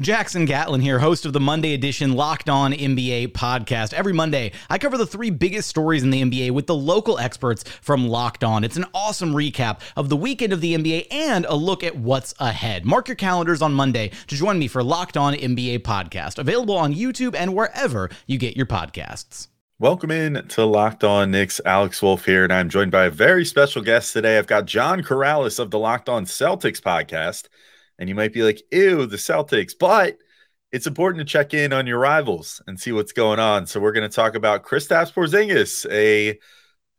Jackson Gatlin here, host of the Monday edition Locked On NBA podcast. Every Monday, I cover the three biggest stories in the NBA with the local experts from Locked On. It's an awesome recap of the weekend of the NBA and a look at what's ahead. Mark your calendars on Monday to join me for Locked On NBA podcast, available on YouTube and wherever you get your podcasts. Welcome in to Locked On Knicks. Alex Wolf here, and I'm joined by a very special guest today. I've got John Karalis of the Locked On Celtics podcast. And you might be like, ew, the Celtics. But it's important to check in on your rivals and see what's going on. So we're going to talk about Kristaps Porzingis, a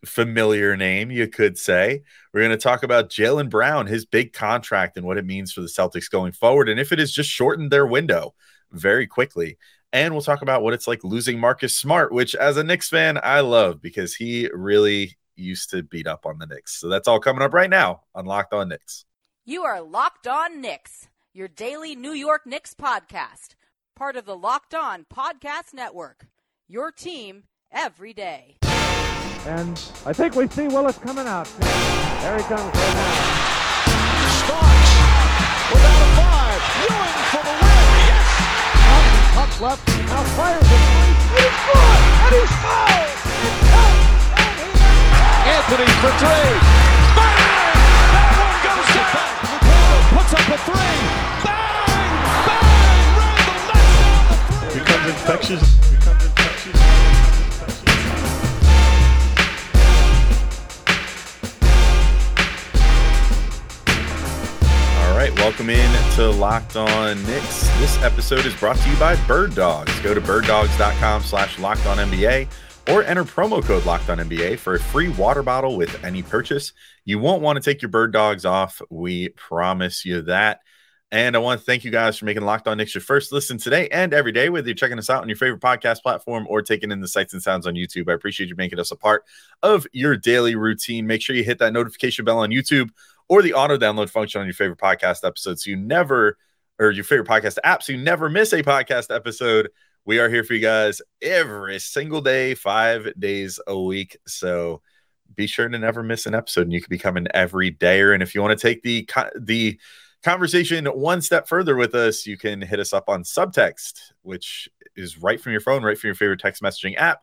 familiar name, you could say. We're going to talk about Jaylen Brown, his big contract, and what it means for the Celtics going forward, and if it has just shortened their window very quickly. And we'll talk about what it's like losing Marcus Smart, which, as a Knicks fan, I love because he really used to beat up on the Knicks. So that's all coming up right now on Locked On Knicks. You are Locked On Knicks, your daily New York Knicks podcast, part of the Locked On Podcast Network. Your team every day. And I think we see Willis coming out. There he comes right now. Starks without a five. Ewing for the win. Yes! Up, up left. Now fires it. He's good. And he's fouled. Anthony for three. Infectious. All right, welcome in to Locked On Knicks. This episode is brought to you by Bird Dogs. Go to birddogs.com slash locked on NBA or enter promo code locked on NBA for a free water bottle with any purchase. You won't want to take your bird dogs off. We promise you that. And I want to thank you guys for making Locked On Knicks your first listen today and every day, whether you're checking us out on your favorite podcast platform or taking in the sights and sounds on YouTube. I appreciate you making us a part of your daily routine. Make sure you hit that notification bell on YouTube or the auto download function on your favorite podcast episode so you never, or your favorite podcast app, so you never miss a podcast episode. We are here for you guys every single day, five days a week. So be sure to never miss an episode and you can become an everydayer. And if you want to take the, the, conversation one step further with us, you can hit us up on subtext, which is right from your phone, right from your favorite text messaging app.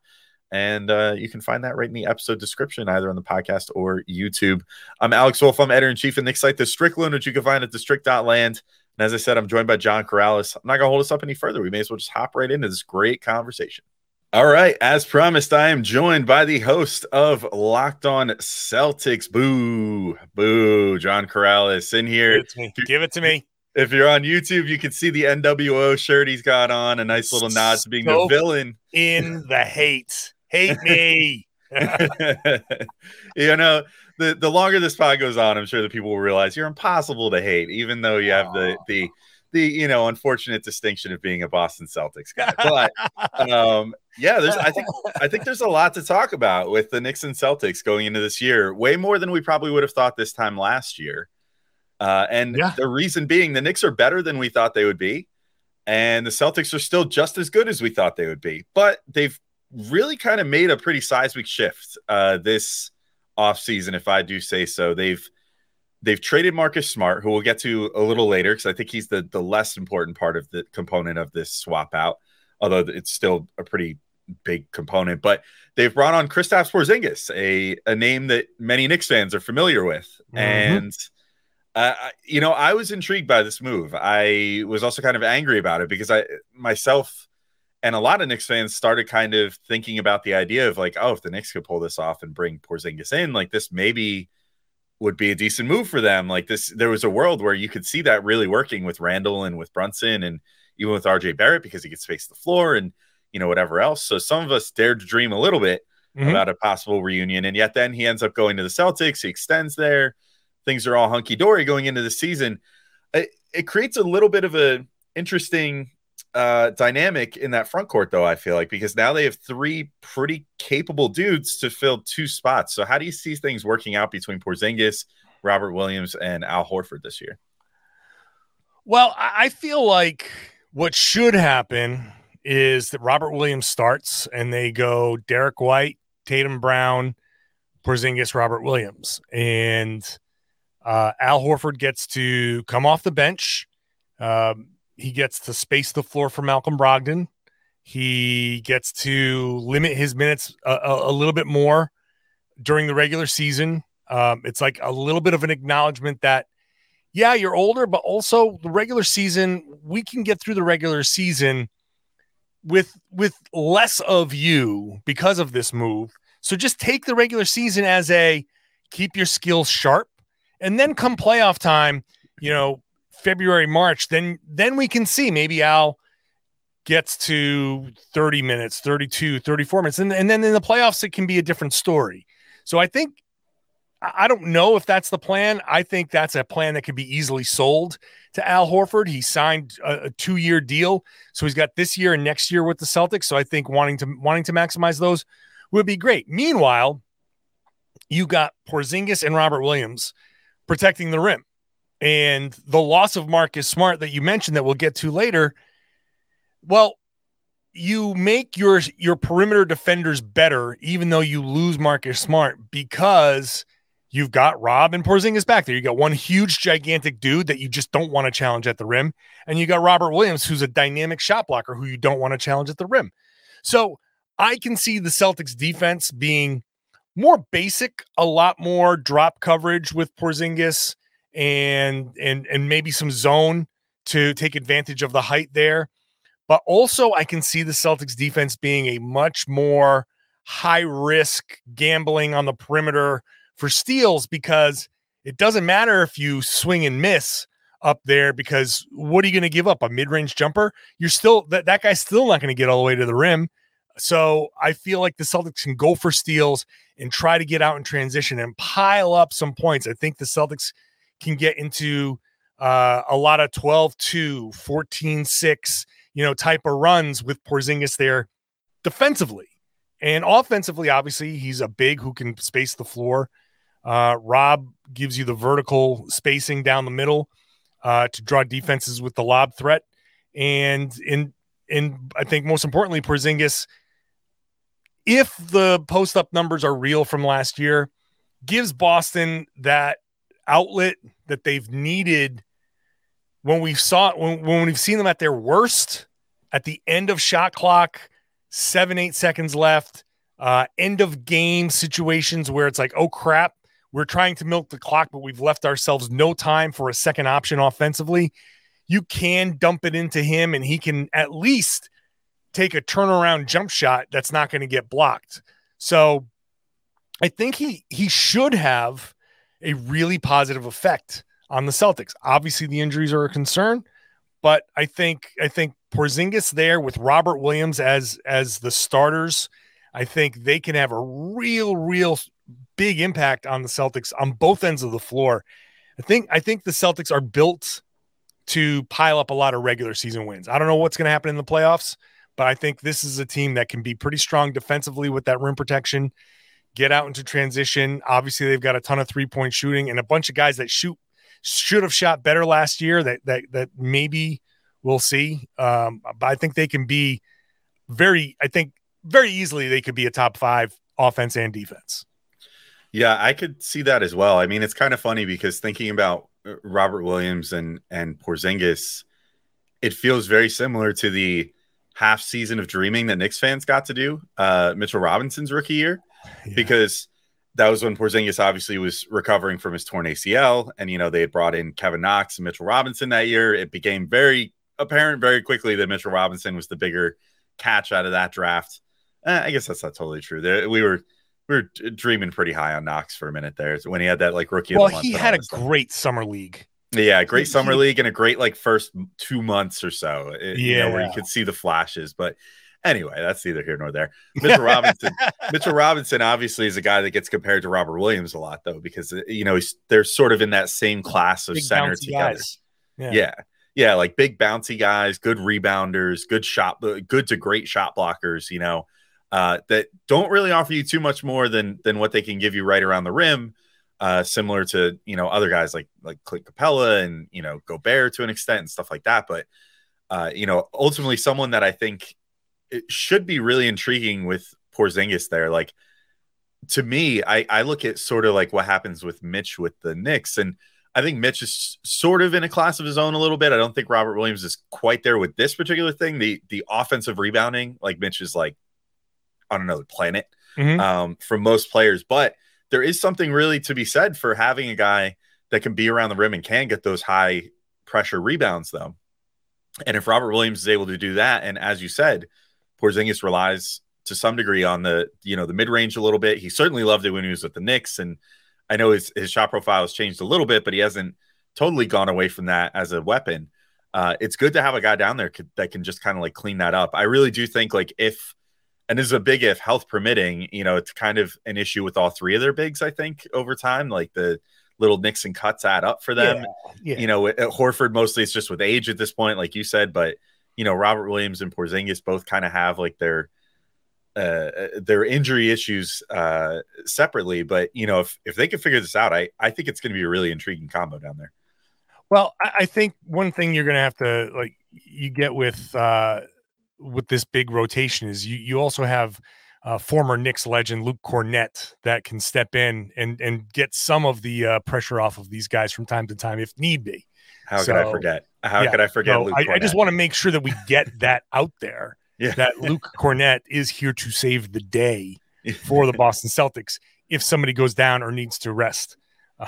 And uh, you can find that right in the episode description, either on the podcast or YouTube. I'm Alex Wolf. I'm editor in chief of Knick site, The Strickland, which you can find at thestrict.land. And as I said, I'm joined by John Karalis. I'm not going to hold us up any further. We may as well just hop right into this great conversation. All right. As promised, I am joined by the host of Locked On Celtics. Boo, boo, John Karalis in here. Give it to me. Give it to me. If you're on YouTube, you can see the NWO shirt he's got on. A nice little nod to being the villain. In the hate. Hate me. you know, the the longer this pod goes on, I'm sure that people will realize you're impossible to hate, even though you have the the the you know unfortunate distinction of being a Boston Celtics guy. But um, yeah, there's I think I think there's a lot to talk about with the Knicks and Celtics going into this year, way more than we probably would have thought this time last year. Uh, and Yeah. the reason being, the Knicks are better than we thought they would be, and the Celtics are still just as good as we thought they would be. But they've really kind of made a pretty seismic shift uh, this offseason, if I do say so. They've they've traded Marcus Smart, who we'll get to a little later, because I think he's the the less important part of the component of this swap out. Although it's still a pretty big component. But they've brought on Kristaps Porzingis, a a name that many Knicks fans are familiar with, Mhm. and. Uh, you know, I was intrigued by this move. I was also kind of angry about it because I myself and a lot of Knicks fans started kind of thinking about the idea of like, oh, if the Knicks could pull this off and bring Porzingis in, like this maybe would be a decent move for them. Like this, there was a world where you could see that really working with Randle and with Brunson and even with RJ Barrett because he could space the floor and you know whatever else. So some of us dared to dream a little bit Mhm. about a possible reunion, and yet then he ends up going to the Celtics. He extends there. Things are all hunky dory going into the season. It, it creates a little bit of a interesting uh, dynamic in that front court, though. I feel like because now they have three pretty capable dudes to fill two spots. So how do you see things working out between Porzingis, Robert Williams, and Al Horford this year? Well, I feel like what should happen is that Robert Williams starts and they go Derrick White, Tatum Brown, Porzingis, Robert Williams, and uh, Al Horford gets to come off the bench. Um, he gets to space the floor for Malcolm Brogdon. He gets to limit his minutes a, a, a little bit more during the regular season. Um, it's like a little bit of an acknowledgement that yeah, you're older, but also the regular season, we can get through the regular season with with less of you because of this move. So just take the regular season as a keep your skills sharp and then come playoff time, you know, February, March, then then we can see maybe Al gets to 30 minutes, 32, 34 minutes and, and then in the playoffs it can be a different story. So I think I don't know if that's the plan. I think that's a plan that could be easily sold to Al Horford. He signed a, a two-year deal, so he's got this year and next year with the Celtics. So I think wanting to wanting to maximize those would be great. Meanwhile, you got Porzingis and Robert Williams protecting the rim, and the loss of Marcus Smart that you mentioned that we'll get to later. Well, you make your your perimeter defenders better, even though you lose Marcus Smart because you've got Rob and Porzingis back there. You got one huge, gigantic dude that you just don't want to challenge at the rim, and you got Robert Williams, who's a dynamic shot blocker who you don't want to challenge at the rim. So I can see the Celtics defense being more basic, a lot more drop coverage with Porzingis and and and maybe some zone to take advantage of the height there. But also I can see the Celtics defense being a much more high risk gambling on the perimeter for steals because it doesn't matter if you swing and miss up there because what are you going to give up a mid-range jumper? You're still that, that guy's still not going to get all the way to the rim. So i feel like the celtics can go for steals and try to get out in transition and pile up some points. I think the celtics can get into uh, a lot of 12 2 14 6 you know type of runs with porzingis there defensively. And offensively obviously he's a big who can space the floor. Uh, Rob gives you the vertical spacing down the middle uh, to draw defenses with the lob threat, and in in I think most importantly, Porzingis, if the post up numbers are real from last year, gives Boston that outlet that they've needed when we saw when, when we've seen them at their worst at the end of shot clock, seven eight seconds left, uh, end of game situations where it's like, oh crap we're trying to milk the clock, but we've left ourselves no time for a second option offensively. You can dump it into him, and he can at least take a turnaround jump shot that's not going to get blocked. So I think he he should have a really positive effect on the Celtics. Obviously, the injuries are a concern, but I think I think Porzingis there with Robert Williams as as the starters, I think they can have a real, real big impact on the Celtics on both ends of the floor. I think I think the Celtics are built to pile up a lot of regular season wins. I don't know what's going to happen in the playoffs, but I think this is a team that can be pretty strong defensively with that rim protection, get out into transition. Obviously, they've got a ton of three-point shooting and a bunch of guys that shoot should have shot better last year that that that maybe we'll see. Um, but I think they can be very I think very easily they could be a top 5 offense and defense. Yeah, I could see that as well. I mean, it's kind of funny because thinking about uh, Robert Williams and and Porzingis, it feels very similar to the half season of dreaming that Knicks fans got to do uh, Mitchell Robinson's rookie year Yeah. because that was when Porzingis obviously was recovering from his torn ACL, and you know they had brought in Kevin Knox and Mitchell Robinson that year. It became very apparent very quickly that Mitchell Robinson was the bigger catch out of that draft. Eh, I guess that's not totally true. There, we were we were dreaming pretty high on Knox for a minute there when he had that like rookie. well, of the month he had a stuff. great summer league. Yeah, great summer league and a great like first two months or so. it- you know, where you could see the flashes. But anyway, that's neither here nor there. Mitchell Robinson, Mitchell Robinson, obviously is a guy that gets compared to Robert Williams a lot, though, because uh, you know he's they're sort of in that same class of Big center together. guys. Yeah. yeah, like big bouncy guys, good rebounders, good shot, good to great shot blockers. You know, uh, that don't really offer you too much more than than what they can give you right around the rim uh, similar to you know other guys like like Clint Capela and you know Gobert to an extent and stuff like that. But uh, you know, ultimately, someone that I think it should be really intriguing with Porzingis there. Like to me, I I look at sort of like what happens with Mitch with the Knicks, and I think Mitch is sort of in a class of his own a little bit. I don't think Robert Williams is quite there with this particular thing. The the offensive rebounding, like Mitch is like on another planet Mhm. um, from most players. But there is something really to be said for having a guy that can be around the rim and can get those high pressure rebounds, though. And if Robert Williams is able to do that, and as you said, Porzingis relies to some degree on the you know the mid range a little bit. He certainly loved it when he was with the Knicks, and I know his his shot profile has changed a little bit, but he hasn't totally gone away from that as a weapon. Uh, it's good to have a guy down there could, that can just kind of like clean that up. I really do think like if and this is a big if health permitting, you know, it's kind of an issue with all three of their bigs, I think, over time. Like the little nicks and cuts add up for them. Yeah. You know, at Horford mostly it's just with age at this point, like you said, but you know, Robert Williams and Porzingis both kind of have like their uh their injury issues uh separately. But you know, if if they can figure this out, I I think it's gonna be a really intriguing combo down there. Well, I, I think one thing you're gonna have to like you get with uh with this big rotation is you you also have uh, former Knicks legend Luke Kornet that can step in and and get some of the uh, pressure off of these guys from time to time if need be. How could I forget? How yeah, could I forget So Luke I, I just want to make sure that we get that out there Yeah. that Luke Kornet is here to save the day for the Boston Celtics if somebody goes down or needs to rest.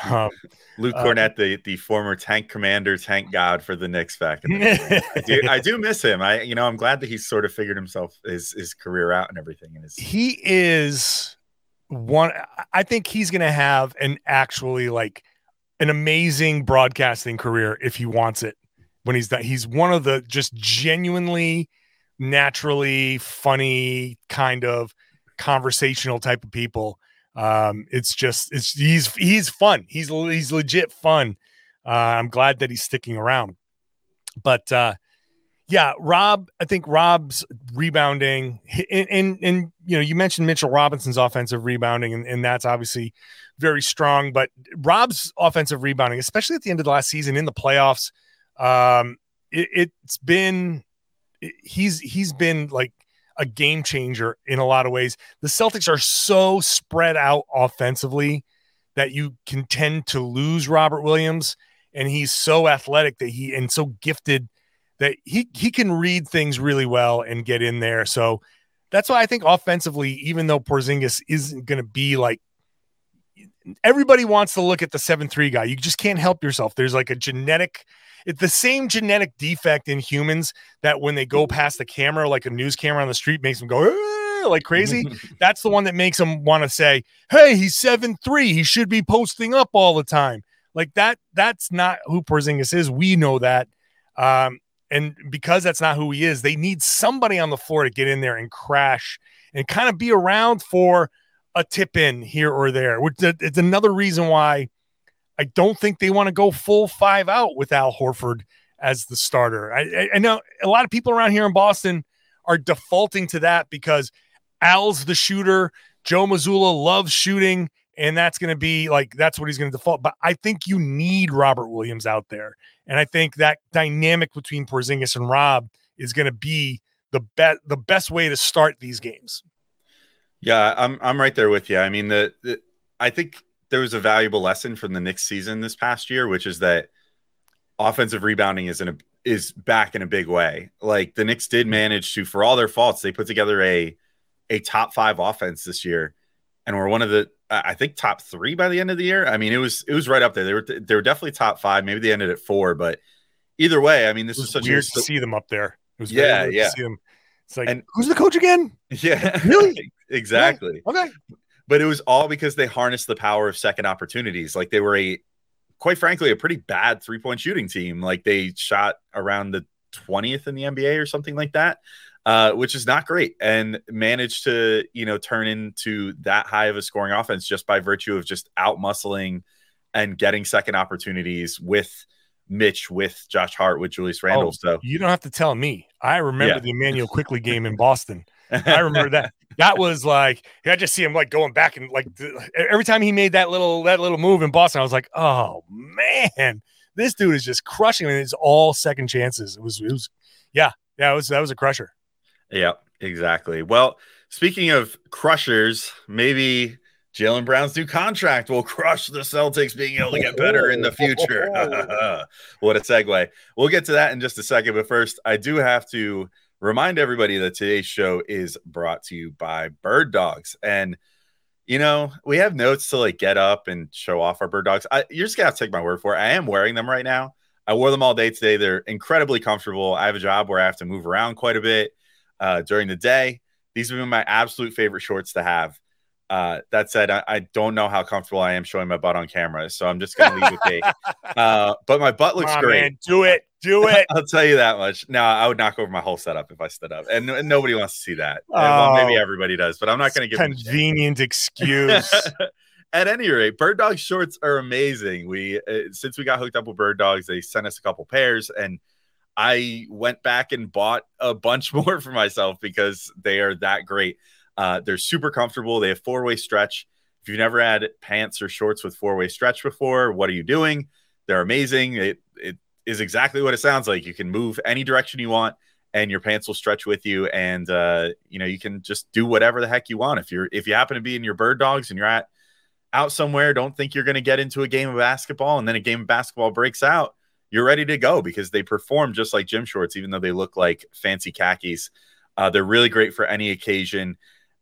Um, Luke Uh, Kornet, the, the former tank commander, tank god for the Knicks back in the day. I do, I do miss him. I, you know, I'm glad that he's sort of figured himself his his career out and everything. And his he is one i think he's going to have an actually like an amazing broadcasting career if he wants it when he's that, he's one of the just genuinely naturally funny kind of conversational type of people. Um it's just it's he's he's fun. He's he's legit fun. Uh i'm glad that he's sticking around. But uh yeah, Rob, I think Rob's rebounding and, and, and you know, you mentioned Mitchell Robinson's offensive rebounding, and, and that's obviously very strong. But Rob's offensive rebounding, especially at the end of the last season in the playoffs, um, it, it's been it- he's he's been like a game changer in a lot of ways. The Celtics are so spread out offensively that you can tend to lose Robert Williams, and he's so athletic that he and so gifted that he he can read things really well and get in there. So that's why I think offensively, even though Porzingis isn't going to be like everybody wants to look at the seven three guy, you just can't help yourself. There's like a genetic. It's the same genetic defect in humans that when they go past the camera, like a news camera on the street, makes them go "Ah," like crazy. That's the one that makes them want to say, "Hey, he's seven three. He should be posting up all the time." Like that. That's not who Porzingis is. We know that. Um, and because that's not who he is, they need somebody on the floor to get in there and crash and kind of be around for a tip in here or there. Which it's another reason why I don't think they want to go full five out with Al Horford as the starter. I, I, know a lot of people around here in Boston are defaulting to that because Al's the shooter. Joe Mazzulla loves shooting, and that's going to be like that's what he's going to default. But I think you need Robert Williams out there, and I think that dynamic between Porzingis and Rob is going to be the best the best way to start these games. Yeah, I'm I'm right there with you. I mean, the, the I think there was a valuable lesson from the Knicks season this past year, which is that offensive rebounding is an is back in a big way. Like the Knicks did manage to, for all their faults, they put together a a top five offense this year, and we're one of the I think top three by the end of the year. I mean, it was it was right up there. They were they were definitely top five. Maybe they ended at four, but either way, I mean, this was such weird a to see them up there. It was Yeah, weird yeah. To see them. It's like, And- who's the coach again? yeah, Really? exactly. Okay. But it was all because they harnessed the power of second opportunities. Like they were a, quite frankly, a pretty bad three point shooting team. Like they shot around the 20th in the NBA or something like that, uh, which is not great. And managed to, you know, turn into that high of a scoring offense just by virtue of just out muscling and getting second opportunities with Mitch, with Josh Hart, with Julius Randle. Oh, so You don't have to tell me. I remember Yeah. the Immanuel Quickley game in Boston. I remember that. That was like I just see him like going back and like every time he made that little that little move in Boston, I was like, oh man, this dude is just crushing. And it's all second chances. It was it was yeah yeah it was that was a crusher. Yeah, exactly. Well, speaking of crushers, maybe Jaylen Brown's new contract will crush the Celtics being able to get better in the future. what a segue. We'll get to that in just a second. But first, I do have to remind everybody that today's show is brought to you by Bird Dogs. And you know, we have notes to like get up and show off our bird dogs. I, you're just gonna take my word for it. I am wearing them right now. I wore them all day today. They're incredibly comfortable. I have a job where I have to move around quite a bit uh, during the day. These have been my absolute favorite shorts to have. Uh, that said, I, I don't know how comfortable I am showing my butt on camera, so I'm just going to leave it be. Uh, but my butt looks great. man, do it, do it. I'll tell you that much. No, I would knock over my whole setup if I stood up, and, and nobody wants to see that. And, well, maybe Oh. everybody does, but I'm not going to give convenient excuse. At any rate, Bird Dog shorts are amazing. We uh, since we got hooked up with Bird Dogs, they sent us a couple pairs, and I went back and bought a bunch more for myself because they are that great. Uh, they're super comfortable. They have four way stretch. If you've never had pants or shorts with four way stretch before, what are you doing? They're amazing. It it is exactly what it sounds like. You can move any direction you want, and your pants will stretch with you, and uh, you know you can just do whatever the heck you want. If you're if you happen to be in your bird dogs and you're at out somewhere, don't think you're going to get into a game of basketball, and then a game of basketball breaks out. You're ready to go because they perform just like gym shorts, even though they look like fancy khakis. Uh, they're really great for any occasion,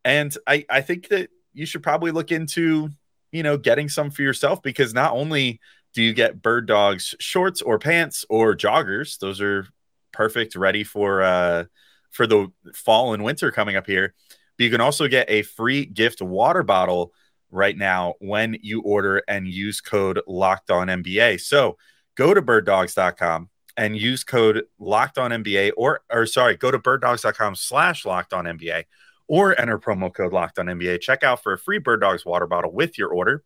and I I think that you should probably look into you know getting some for yourself because not only do you get bird dogs shorts or pants or joggers those are perfect ready for uh for the fall and winter coming up here but you can also get a free gift water bottle right now when you order and use code locked on mba so go to birddogs.com and use code locked on mba or or sorry go to birddogs.com slash locked on mba or enter promo code locked on mba check out for a free bird dogs water bottle with your order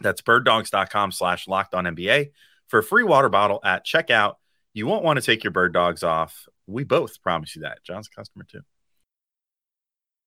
that's birddogs.com slash locked on NBA for a free water bottle at checkout. You won't want to take your bird dogs off. We both promise you that. John's a customer too.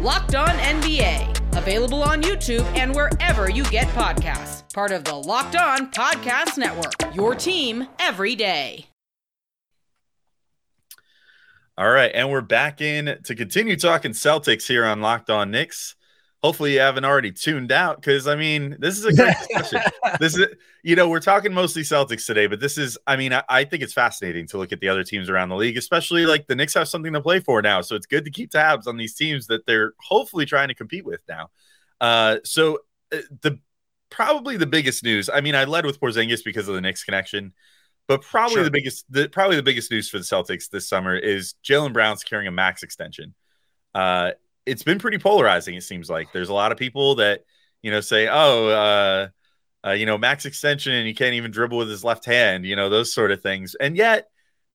Locked On NBA, available on YouTube and wherever you get podcasts. Part of the Locked On Podcast Network, your team every day. All right, and we're back in to continue talking Celtics here on Locked On Knicks. Hopefully, you haven't already tuned out because I mean, this is a great discussion. this is, you know, we're talking mostly Celtics today, but this is, I mean, I, I think it's fascinating to look at the other teams around the league, especially like the Knicks have something to play for now. So it's good to keep tabs on these teams that they're hopefully trying to compete with now. Uh, so uh, the probably the biggest news. I mean, I led with Porzingis because of the Knicks connection, but probably Sure. the biggest, the, probably the biggest news for the Celtics this summer is Jaylen Brown securing a max extension. Uh, it's been pretty polarizing. It seems like there's a lot of people that you know say, "Oh, uh, uh, you know, max extension, and he can't even dribble with his left hand," you know, those sort of things. And yet,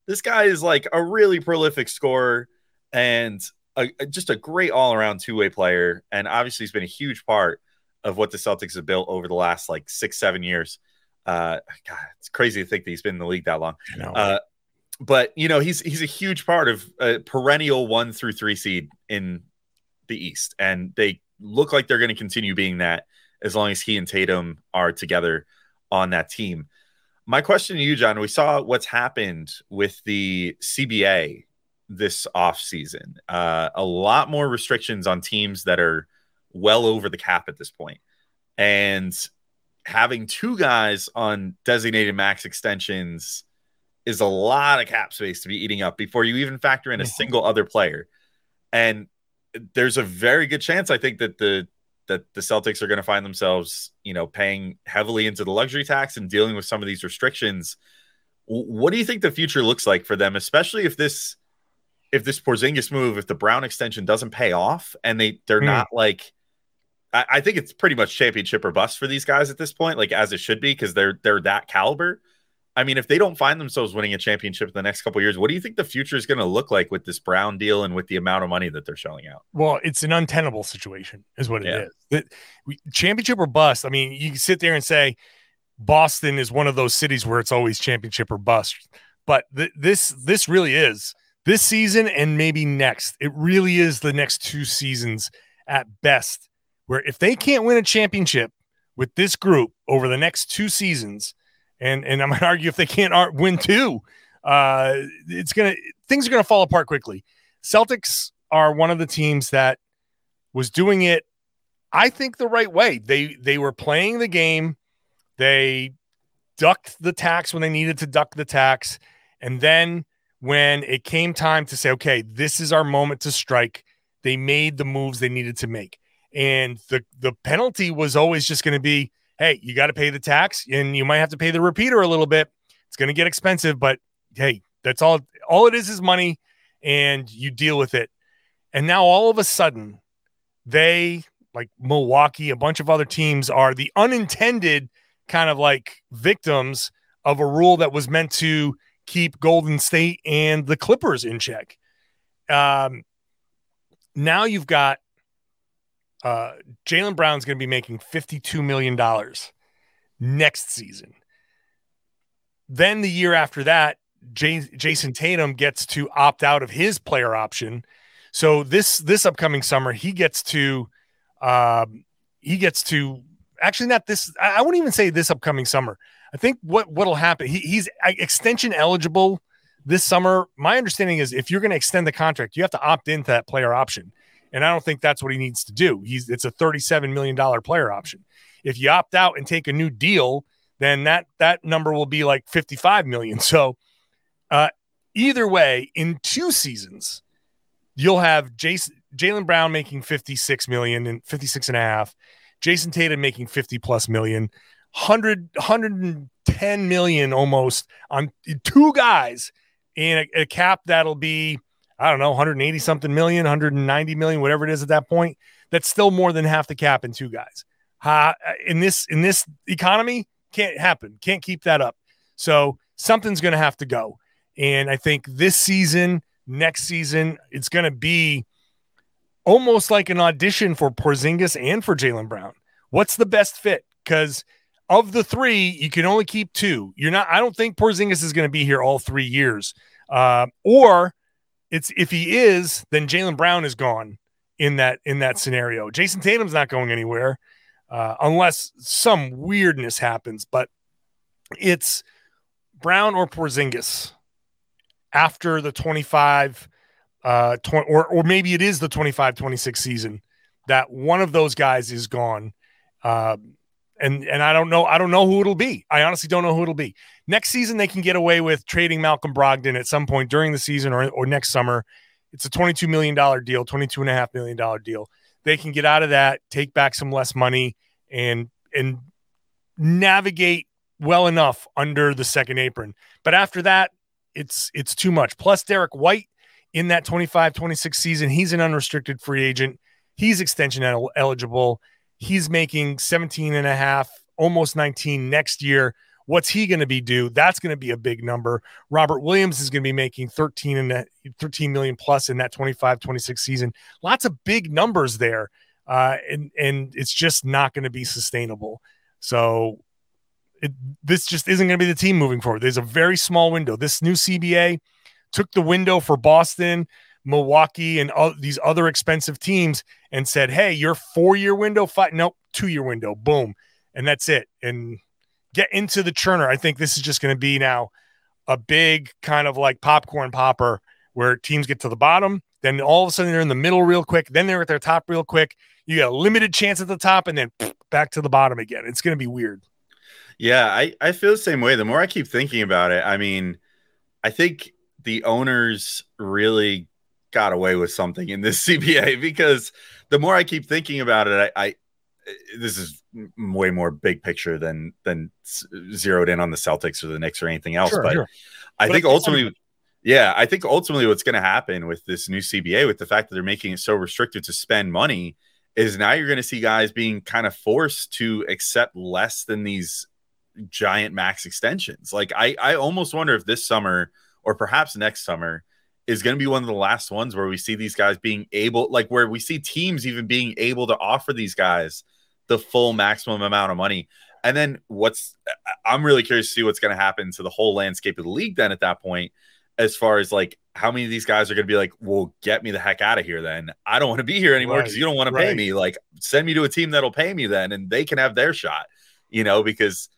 this guy is like a really prolific scorer and a, just a great all around two way player. And obviously, he's been a huge part of what the Celtics have built over the last like six, seven years. Uh, God, it's crazy to think that he's been in the league that long. Uh, but you know he's he's a huge part of a perennial one through three seed in the East, and they look like they're going to continue being that, as long as he and Tatum are together on that team. My question to you, John, we saw what's happened with the CBA this offseason. Uh, a lot more restrictions on teams that are well over the cap at this point. And having two guys on designated max extensions is a lot of cap space to be eating up before you even factor in a single other player. And there's a very good chance I think that the that the Celtics are going to find themselves, you know, paying heavily into the luxury tax and dealing with some of these restrictions. What do you think the future looks like for them, especially if this if this Porzingis move, if the Brown extension doesn't pay off and they they're mm. not like I, I, think it's pretty much championship or bust for these guys at this point, like as it should be, because they're they're that caliber. I mean, if they don't find themselves winning a championship in the next couple years, what do you think the future is going to look like with this Brown deal and with the amount of money that they're shelling out? Well, it's an untenable situation, is what it yeah. is. That championship or bust. I mean, you can sit there and say Boston is one of those cities where it's always championship or bust, but th- this this really is this season and maybe next. It really is the next two seasons at best, where if they can't win a championship with this group over the next two seasons and and I'm gonna argue if they can't win two, uh, it's gonna things are gonna fall apart quickly. Celtics are one of the teams that was doing it, I think, the right way. They they were playing the game, they ducked the tax when they needed to duck the tax, and then when it came time to say, okay, this is our moment to strike, they made the moves they needed to make. And the the penalty was always just going to be hey, you got to pay the tax and you might have to pay the repeater a little bit. It's going to get expensive, but hey, that's all all it is is money and you deal with it. And now all of a sudden, they like Milwaukee, a bunch of other teams are the unintended kind of like victims of a rule that was meant to keep Golden State and the Clippers in check. Um, now you've got uh, Jaylen Brown's going to be making $52 million next season. Then the year after that, J- Jayson Tatum gets to opt out of his player option. So this this upcoming summer, he gets to um, he gets to actually not this. I wouldn't even say this upcoming summer. I think what what'll happen. He, he's uh, extension eligible this summer. My understanding is if you're going to extend the contract, you have to opt into that player option. And I don't think that's what he needs to do. He's it's a $37 million player option. If you opt out and take a new deal, then that that number will be like 55 million. So uh, either way, in two seasons, you'll have Jason Jaylen Brown making 56 million and 56 and a half, Jayson Tatum making 50 plus million, 100 110 million almost on two guys in a, a cap that'll be I don't know, 180 something million, 190 million, whatever it is at that point. That's still more than half the cap in two guys. Uh, in this in this economy, can't happen. Can't keep that up. So something's going to have to go. And I think this season, next season, it's going to be almost like an audition for Porzingis and for Jaylen Brown. What's the best fit? Because of the three, you can only keep two. You're not. I don't think Porzingis is going to be here all three years. Uh, or it's if he is, then Jaylen Brown is gone in that in that scenario. Jayson Tatum's not going anywhere uh, unless some weirdness happens. But it's Brown or Porzingis after the 25 uh 20, or or maybe it is the 25 26 season that one of those guys is gone. Uh, and and I don't know I don't know who it'll be. I honestly don't know who it'll be. Next season they can get away with trading Malcolm Brogdon at some point during the season or or next summer. It's a 22 million dollar deal, 22 and a half million dollar deal. They can get out of that, take back some less money and and navigate well enough under the second apron. But after that, it's it's too much. Plus Derrick White in that 25-26 season, he's an unrestricted free agent. He's extension eligible He's making 17 and a half, almost 19 next year. What's he going to be due? That's going to be a big number. Robert Williams is going to be making 13 and 13 million plus in that 25 26 season. Lots of big numbers there. Uh, and, and it's just not going to be sustainable. So it, this just isn't going to be the team moving forward. There's a very small window. This new CBA took the window for Boston Milwaukee and all these other expensive teams and said, "Hey, your four-year window, five, nope, two-year window, boom, and that's it." And get into the churner. I think this is just going to be now a big kind of like popcorn popper where teams get to the bottom, then all of a sudden they're in the middle real quick, then they're at their top real quick. You get a limited chance at the top, and then back to the bottom again. It's going to be weird. Yeah, I, I feel the same way. The more I keep thinking about it, I mean, I think the owners really got away with something in this CBA because the more I keep thinking about it, I, I eh, this is way more big picture than than zeroed in on the Celtics or the Knicks or anything else. Sure, but sure. I but think ultimately, yeah, I think ultimately what's going to happen with this new CBA, with the fact that they're making it so restricted to spend money, is now you're going to see guys being kind of forced to accept less than these giant max extensions. Like I, I almost wonder if this summer or perhaps next summer is going to be one of the last ones where we see these guys being able, like where we see teams even being able to offer these guys the full maximum amount of money. And then what's, I'm really curious to see what's going to happen to the whole landscape of the league then at that point, as far as like how many of these guys are going to be like, well, get me the heck out of here then. I don't want to be here anymore because right, you don't want to pay me. Like, send me to a team that'll pay me then and they can have their shot, you know, because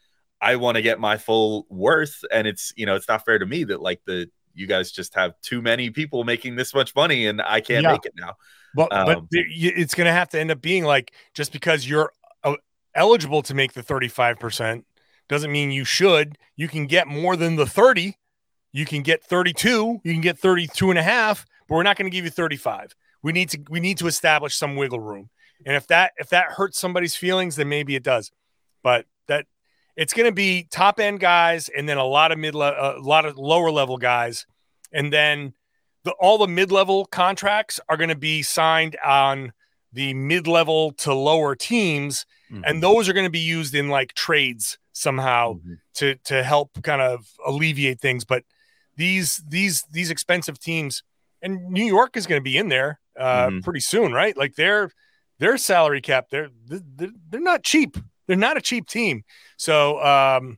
I want to get my full worth. And it's, you know, it's not fair to me that like the, you guys just have too many people making this much money and I can't yeah. make it now. But, um, but it's going to have to end up being like just because you're uh, eligible to make the 35% doesn't mean you should. You can get more than the 30. You can get 32. You can get 32 and a half, but we're not going to give you 35. We need to we need to establish some wiggle room. And if that if that hurts somebody's feelings, then maybe it does. But that it's going to be top end guys and then a lot of mid a lot of lower level guys and then the, all the mid level contracts are going to be signed on the mid level to lower teams mm-hmm. and those are going to be used in like trades somehow mm-hmm. to to help kind of alleviate things but these these these expensive teams and New York is going to be in there uh, mm-hmm. pretty soon right like their their salary cap they're, they're they're not cheap they're not a cheap team. So um,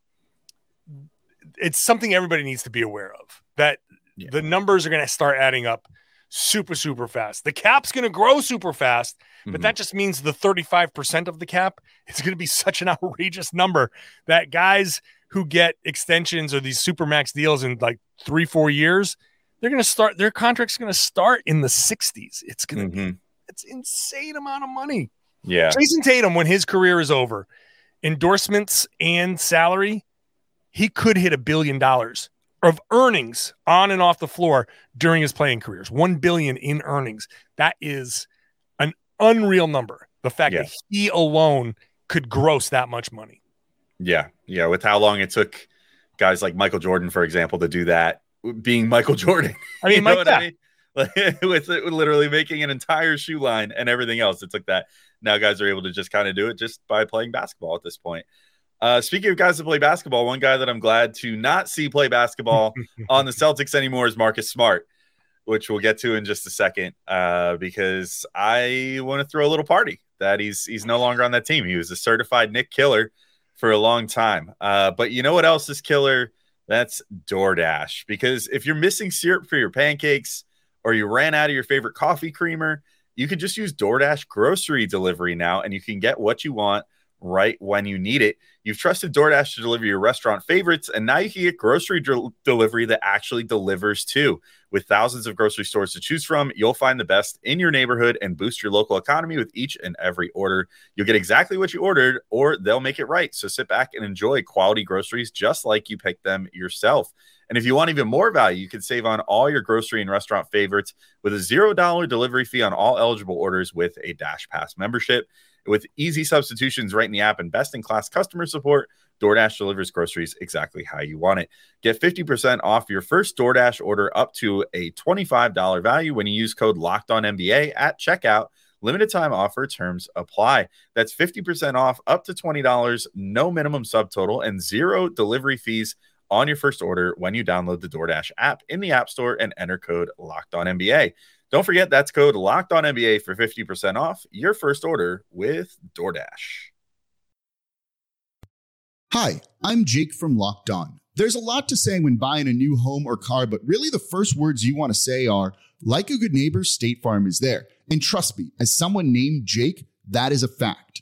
it's something everybody needs to be aware of that yeah. the numbers are going to start adding up super, super fast. The cap's going to grow super fast, but mm-hmm. that just means the 35% of the cap is going to be such an outrageous number that guys who get extensions or these super max deals in like three, four years, they're going to start, their contract's going to start in the 60s. It's going to mm-hmm. be, it's insane amount of money. Yeah. Jayson Tatum, when his career is over, endorsements and salary, he could hit a billion dollars of earnings on and off the floor during his playing careers. One billion in earnings. That is an unreal number. The fact that he alone could gross that much money. Yeah. Yeah. With how long it took guys like Michael Jordan, for example, to do that, being Michael Jordan. I mean, Mike, I mean? with literally making an entire shoe line and everything else. It took that now guys are able to just kind of do it just by playing basketball at this point. Uh, speaking of guys that play basketball, one guy that I'm glad to not see play basketball on the Celtics anymore is Marcus Smart, which we'll get to in just a second, uh, because I want to throw a little party that he's he's no longer on that team. He was a certified Knick killer for a long time. Uh, but you know what else is killer? That's DoorDash. Because if you're missing syrup for your pancakes or you ran out of your favorite coffee creamer, you can just use DoorDash grocery delivery now and you can get what you want right when you need it. You've trusted DoorDash to deliver your restaurant favorites, and now you can get grocery de- delivery that actually delivers too. With thousands of grocery stores to choose from, you'll find the best in your neighborhood and boost your local economy with each and every order. You'll get exactly what you ordered, or they'll make it right. So sit back and enjoy quality groceries just like you picked them yourself. And if you want even more value, you can save on all your grocery and restaurant favorites with a $0 delivery fee on all eligible orders with a Dash Pass membership. With easy substitutions right in the app and best in class customer support, DoorDash delivers groceries exactly how you want it. Get 50% off your first DoorDash order up to a $25 value when you use code Locked On at checkout. Limited time offer terms apply. That's 50% off up to $20, no minimum subtotal, and zero delivery fees on your first order when you download the DoorDash app in the App Store and enter code Locked On NBA. Don't forget that's code Locked On NBA for 50% off your first order with DoorDash. Hi, I'm Jake from Locked On. There's a lot to say when buying a new home or car, but really the first words you want to say are, like a good neighbor, State Farm is there. And trust me, as someone named Jake, that is a fact.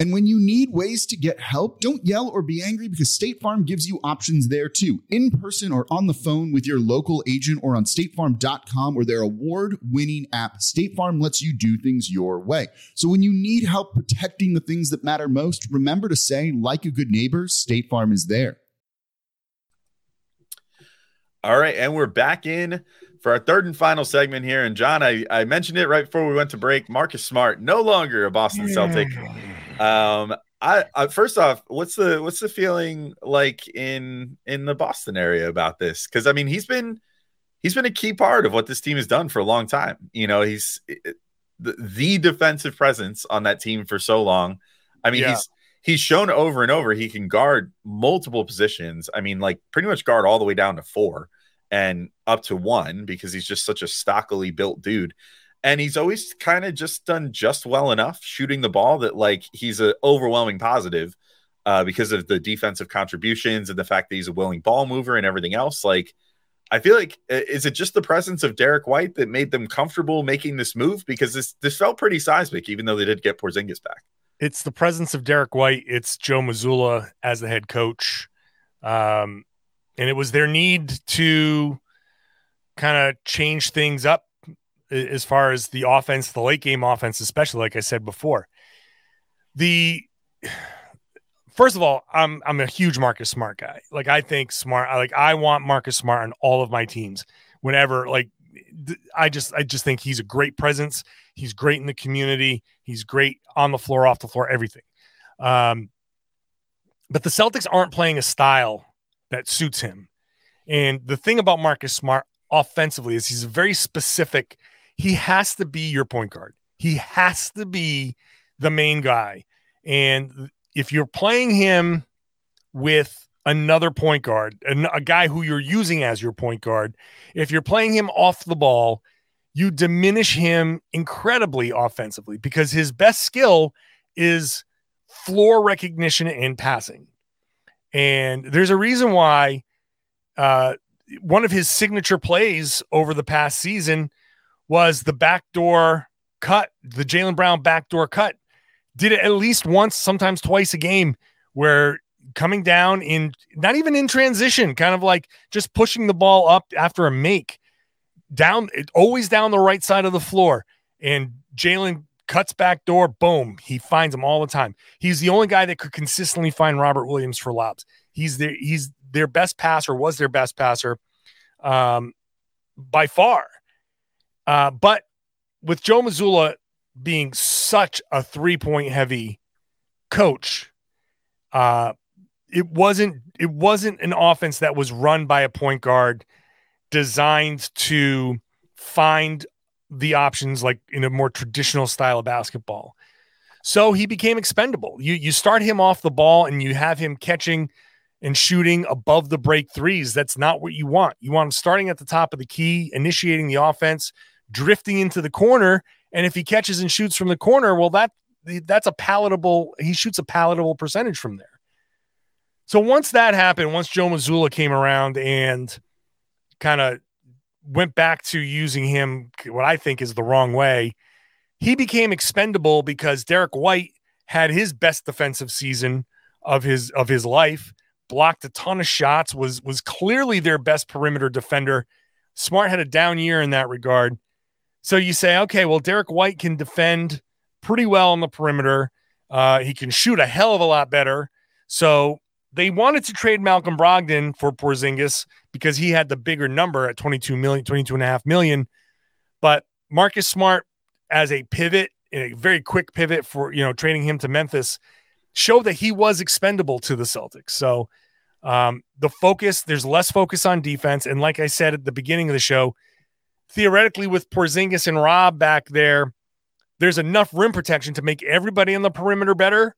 And when you need ways to get help, don't yell or be angry because State Farm gives you options there too, in person or on the phone with your local agent or on statefarm.com or their award winning app. State Farm lets you do things your way. So when you need help protecting the things that matter most, remember to say, like a good neighbor, State Farm is there. All right, and we're back in for our third and final segment here. And John, I, I mentioned it right before we went to break. Marcus Smart, no longer a Boston Celtic. Um, I, I first off, what's the what's the feeling like in in the Boston area about this? Because I mean, he's been he's been a key part of what this team has done for a long time. You know, he's the, the defensive presence on that team for so long. I mean, yeah. he's he's shown over and over he can guard multiple positions. I mean, like pretty much guard all the way down to four and up to one because he's just such a stockily built dude. And he's always kind of just done just well enough shooting the ball that like he's an overwhelming positive uh, because of the defensive contributions and the fact that he's a willing ball mover and everything else. Like, I feel like is it just the presence of Derrick White that made them comfortable making this move? Because this this felt pretty seismic, even though they did get Porzingis back it's the presence of Derrick White. It's Joe Mazzulla as the head coach. Um, and it was their need to kind of change things up as far as the offense, the late game offense, especially like I said before. The first of all, I'm I'm a huge Marcus Smart guy. Like I think Smart, like I want Marcus Smart on all of my teams. Whenever like I just I just think he's a great presence. He's great in the community. He's great on the floor, off the floor, everything. Um, but the Celtics aren't playing a style that suits him. And the thing about Marcus Smart offensively is he's a very specific. He has to be your point guard. He has to be the main guy. And if you're playing him with another point guard, a, guy who you're using as your point guard, if you're playing him off the ball, you diminish him incredibly offensively because his best skill is floor recognition and passing. And there's a reason why uh, one of his signature plays over the past season was the backdoor cut, the Jaylen Brown backdoor cut. Did it at least once, sometimes twice a game, where coming down in not even in transition, kind of like just pushing the ball up after a make down, always down the right side of the floor. And Jaylen cuts back door, boom, he finds him all the time. He's the only guy that could consistently find Robert Williams for lobs. He's their he's their best passer, was their best passer um, by far. Uh, but with Joe Mazzulla being such a three point heavy coach, uh, it wasn't it wasn't an offense that was run by a point guard designed to find the options like in a more traditional style of basketball. So he became expendable. You you start him off the ball and you have him catching and shooting above the break threes. That's not what you want. You want him starting at the top of the key, initiating the offense, drifting into the corner, and if he catches and shoots from the corner, well that that's a palatable he shoots a palatable percentage from there. So once that happened, once Joe Mazzulla came around and kind of went back to using him what I think is the wrong way, he became expendable because Derrick White had his best defensive season of his of his life, blocked a ton of shots, was was clearly their best perimeter defender. Smart had a down year in that regard. So you say, okay, well, Derrick White can defend pretty well on the perimeter. Uh, he can shoot a hell of a lot better. So they wanted to trade Malcolm Brogdon for Porzingis because he had the bigger number at 22 million, 22 and a half million. But Marcus Smart as a pivot, a very quick pivot for, you know, trading him to Memphis showed that he was expendable to the Celtics. So um, the focus, there's less focus on defense. And like I said at the beginning of the show, theoretically, with Porzingis and Rob back there, there's enough rim protection to make everybody on the perimeter better.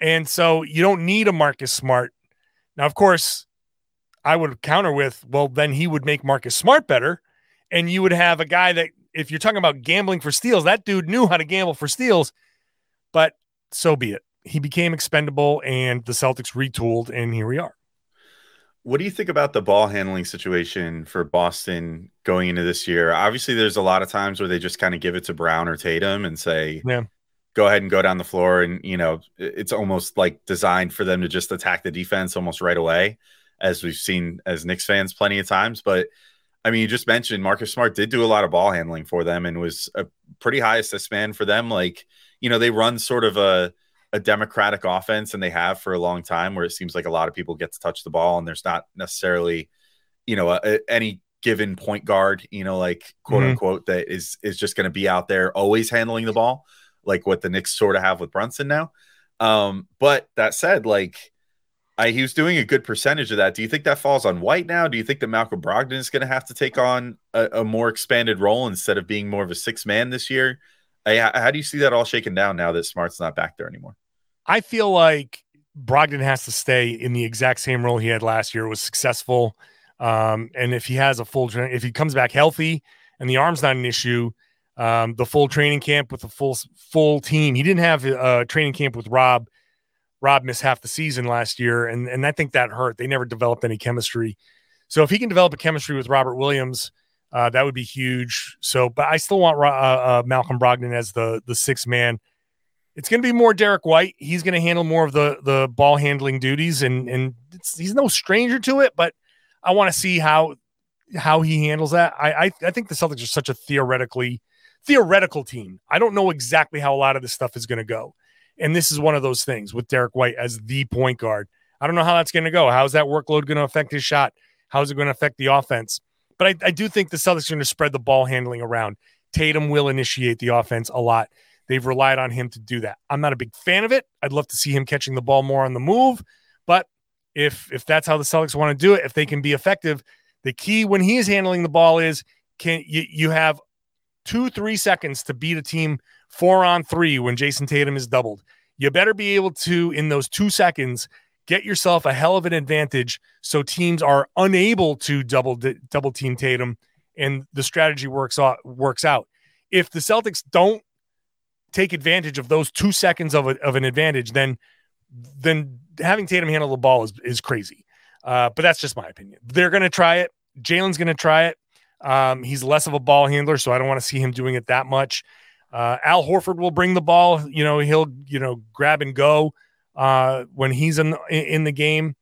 And so you don't need a Marcus Smart. Now, of course, I would counter with, well, then he would make Marcus Smart better. And you would have a guy that, if you're talking about gambling for steals, that dude knew how to gamble for steals. But so be it. He became expendable and the Celtics retooled, and here we are. What do you think about the ball handling situation for Boston going into this year? Obviously, there's a lot of times where they just kind of give it to Brown or Tatum and say, Yeah. go ahead and go down the floor. And, you know, it's almost like designed for them to just attack the defense almost right away, as we've seen as Knicks fans plenty of times. But I mean, you just mentioned Marcus Smart did do a lot of ball handling for them and was a pretty high assist man for them. Like, you know, they run sort of a, a democratic offense and they have for a long time where it seems like a lot of people get to touch the ball and there's not necessarily you know a, a, any given point guard you know like quote Mhm. unquote that is is just going to be out there always handling the ball like what the Knicks sort of have with Brunson now um but that said like I, he was doing a good percentage of that. Do you think that falls on White now? Do you think that Malcolm Brogdon is going to have to take on a, a more expanded role instead of being more of a six man this year? How do you see that all shaken down now that Smart's not back there anymore? I feel like Brogdon has to stay in the exact same role he had last year. It was successful. Um, and if he has a full, tra- if he comes back healthy and the arm's not an issue, um, the full training camp with the full full team. He didn't have a training camp with Rob. Rob missed half the season last year, and and I think that hurt. They never developed any chemistry. So if he can develop a chemistry with Robert Williams, uh, that would be huge. So, but I still want uh, uh, Malcolm Brogdon as the the sixth man. It's going to be more Derrick White. He's going to handle more of the the ball handling duties, and and he's no stranger to it. But I want to see how how he handles that. I, I I think the Celtics are such a theoretically theoretical team. I don't know exactly how a lot of this stuff is going to go, and this is one of those things with Derrick White as the point guard. I don't know how that's going to go. How's that workload going to affect his shot? How's it going to affect the offense? But I, I do think the Celtics are going to spread the ball handling around. Tatum will initiate the offense a lot. They've relied on him to do that. I'm not a big fan of it. I'd love to see him catching the ball more on the move, but if if that's how the Celtics want to do it, if they can be effective, the key when he is handling the ball is can you you have two three seconds to beat a team four on three when Jayson Tatum is doubled. You better be able to in those two seconds get yourself a hell of an advantage so teams are unable to double double team Tatum and the strategy works out works out. If the Celtics don't take advantage of those two seconds of, a, of an advantage, then then having Tatum handle the ball is, is crazy. Uh, but that's just my opinion. They're going to try it. Jaylen's going to try it. Um, he's less of a ball handler, so I don't want to see him doing it that much. Uh, Al Horford will bring the ball. You know, he'll you know grab and go uh, when he's in in the game.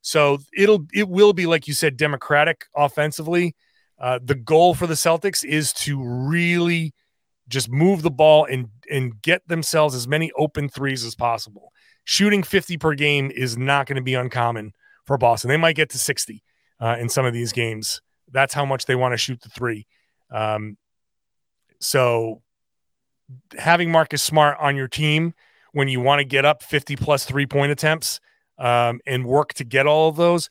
So it'll it will be like you said, democratic offensively. Uh, the goal for the Celtics is to really just move the ball and and get themselves as many open threes as possible. Shooting 50 per game is not going to be uncommon for Boston. They might get to 60 uh, in some of these games. That's how much they want to shoot the three. Um, so having Marcus Smart on your team when you want to get up 50 plus three point attempts um, and work to get all of those,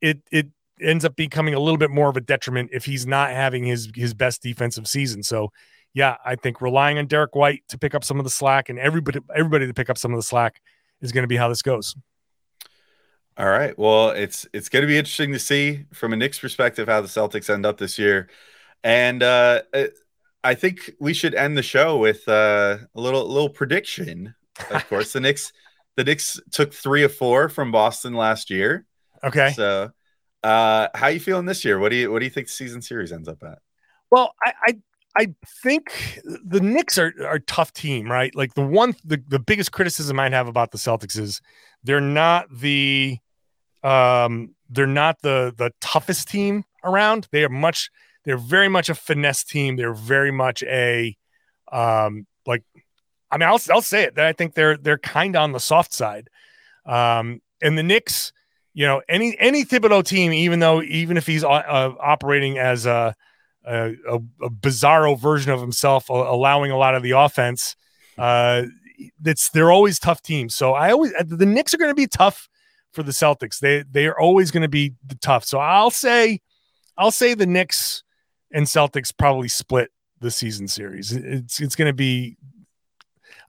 it it ends up becoming a little bit more of a detriment if he's not having his his best defensive season. So yeah, I think relying on Derrick White to pick up some of the slack and everybody everybody to pick up some of the slack is going to be how this goes. All right. Well, it's it's going to be interesting to see from a Knicks perspective how the Celtics end up this year, and uh, I think we should end the show with uh, a little little prediction. Of course, the Knicks the Knicks took three of four from Boston last year. Okay. So, uh, how you feeling this year? What do you what do you think the season series ends up at? Well, I, I I think the Knicks are, are a tough team, right? Like the one the, the biggest criticism I'd have about the Celtics is they're not the um they're not the the toughest team around. They are much they're very much a finesse team. They're very much a um I mean I'll I'll say it that I think they're they're kind of on the soft side. Um and the Knicks, you know, any any Thibodeau team, even though even if he's uh, uh, operating as a a, a, bizarro version of himself, uh, allowing a lot of the offense. Uh, it's they're always tough teams. So I always the Knicks are going to be tough for the Celtics. They they are always going to be tough. So I'll say I'll say the Knicks and Celtics probably split the season series. It's it's going to be.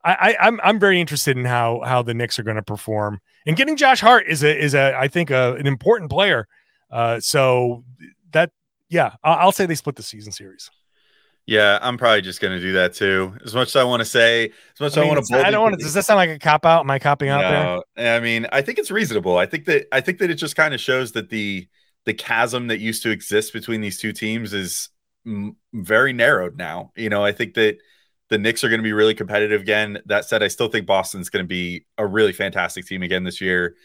I, I I'm I'm very interested in how how the Knicks are going to perform. And getting Josh Hart is a is a I think a, an important player. Uh, so that yeah, I'll, I'll say they split the season series. Yeah, I'm probably just going to do that too. As much as I want to say, as much as I, mean, want to, I don't want to. Does that sound like a cop out? Am I copping out no, there? I mean, I think it's reasonable. I think that I think that it just kind of shows that the the chasm that used to exist between these two teams is m- very narrowed now. You know, I think that the Knicks are going to be really competitive again. That said, I still think Boston's going to be a really fantastic team again this year,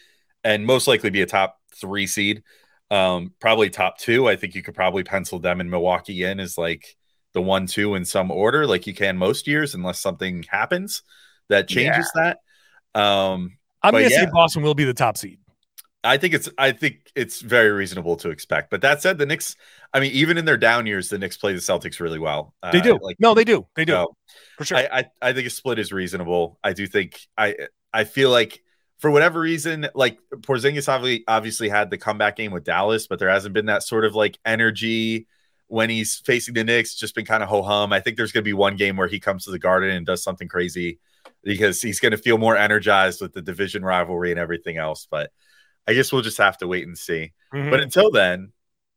and most likely be a top three seed. Um, probably top two. I think you could probably pencil them and Milwaukee in as like the one two in some order like you can most years unless something happens that changes yeah. that um i'm gonna yeah. say boston will be the top seed i think it's i think it's very reasonable to expect but that said the Knicks i mean even in their down years the Knicks play the celtics really well. They uh, do like no they do. They do. so for sure. I, I i think a split is reasonable. I do think i i feel like for whatever reason, like Porzingis obviously obviously had the comeback game with Dallas, but there hasn't been that sort of like energy when he's facing the Knicks, just been kind of ho hum. I think there's going to be one game where he comes to the Garden and does something crazy because he's going to feel more energized with the division rivalry and everything else. But I guess we'll just have to wait and see. Mm-hmm. But until then,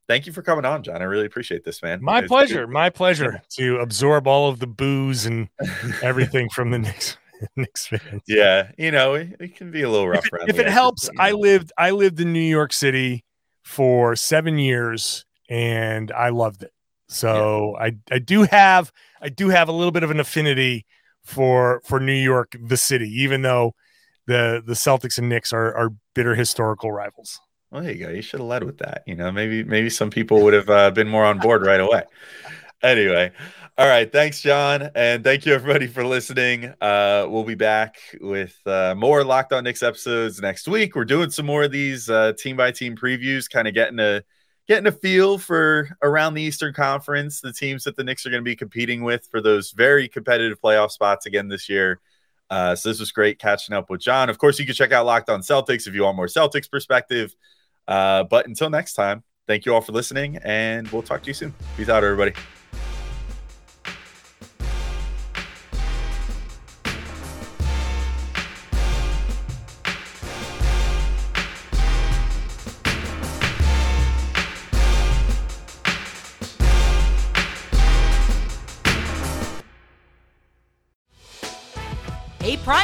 thank you for coming on, John. I really appreciate this, man. My pleasure. Good. My pleasure to absorb all of the boos and everything from the Knicks. Knicks fans. Yeah, you know, it, it can be a little rough. If, if it helps, I lived I lived in New York City for seven years and I loved it. So yeah. I I do have I do have a little bit of an affinity for for New York, the city, even though the the Celtics and Knicks are are bitter historical rivals. Well, there you go. You should have led with that. You know, maybe maybe some people would have uh, been more on board right away. Anyway, all right. Thanks, John, and thank you everybody for listening. Uh, we'll be back with uh, more Locked On Knicks episodes next week. We're doing some more of these uh, team by team previews, kind of getting a getting a feel for around the Eastern Conference, the teams that the Knicks are going to be competing with for those very competitive playoff spots again this year. Uh, so this was great catching up with John. Of course, you can check out Locked On Celtics if you want more Celtics perspective. Uh, but until next time, thank you all for listening, and we'll talk to you soon. Peace out, everybody.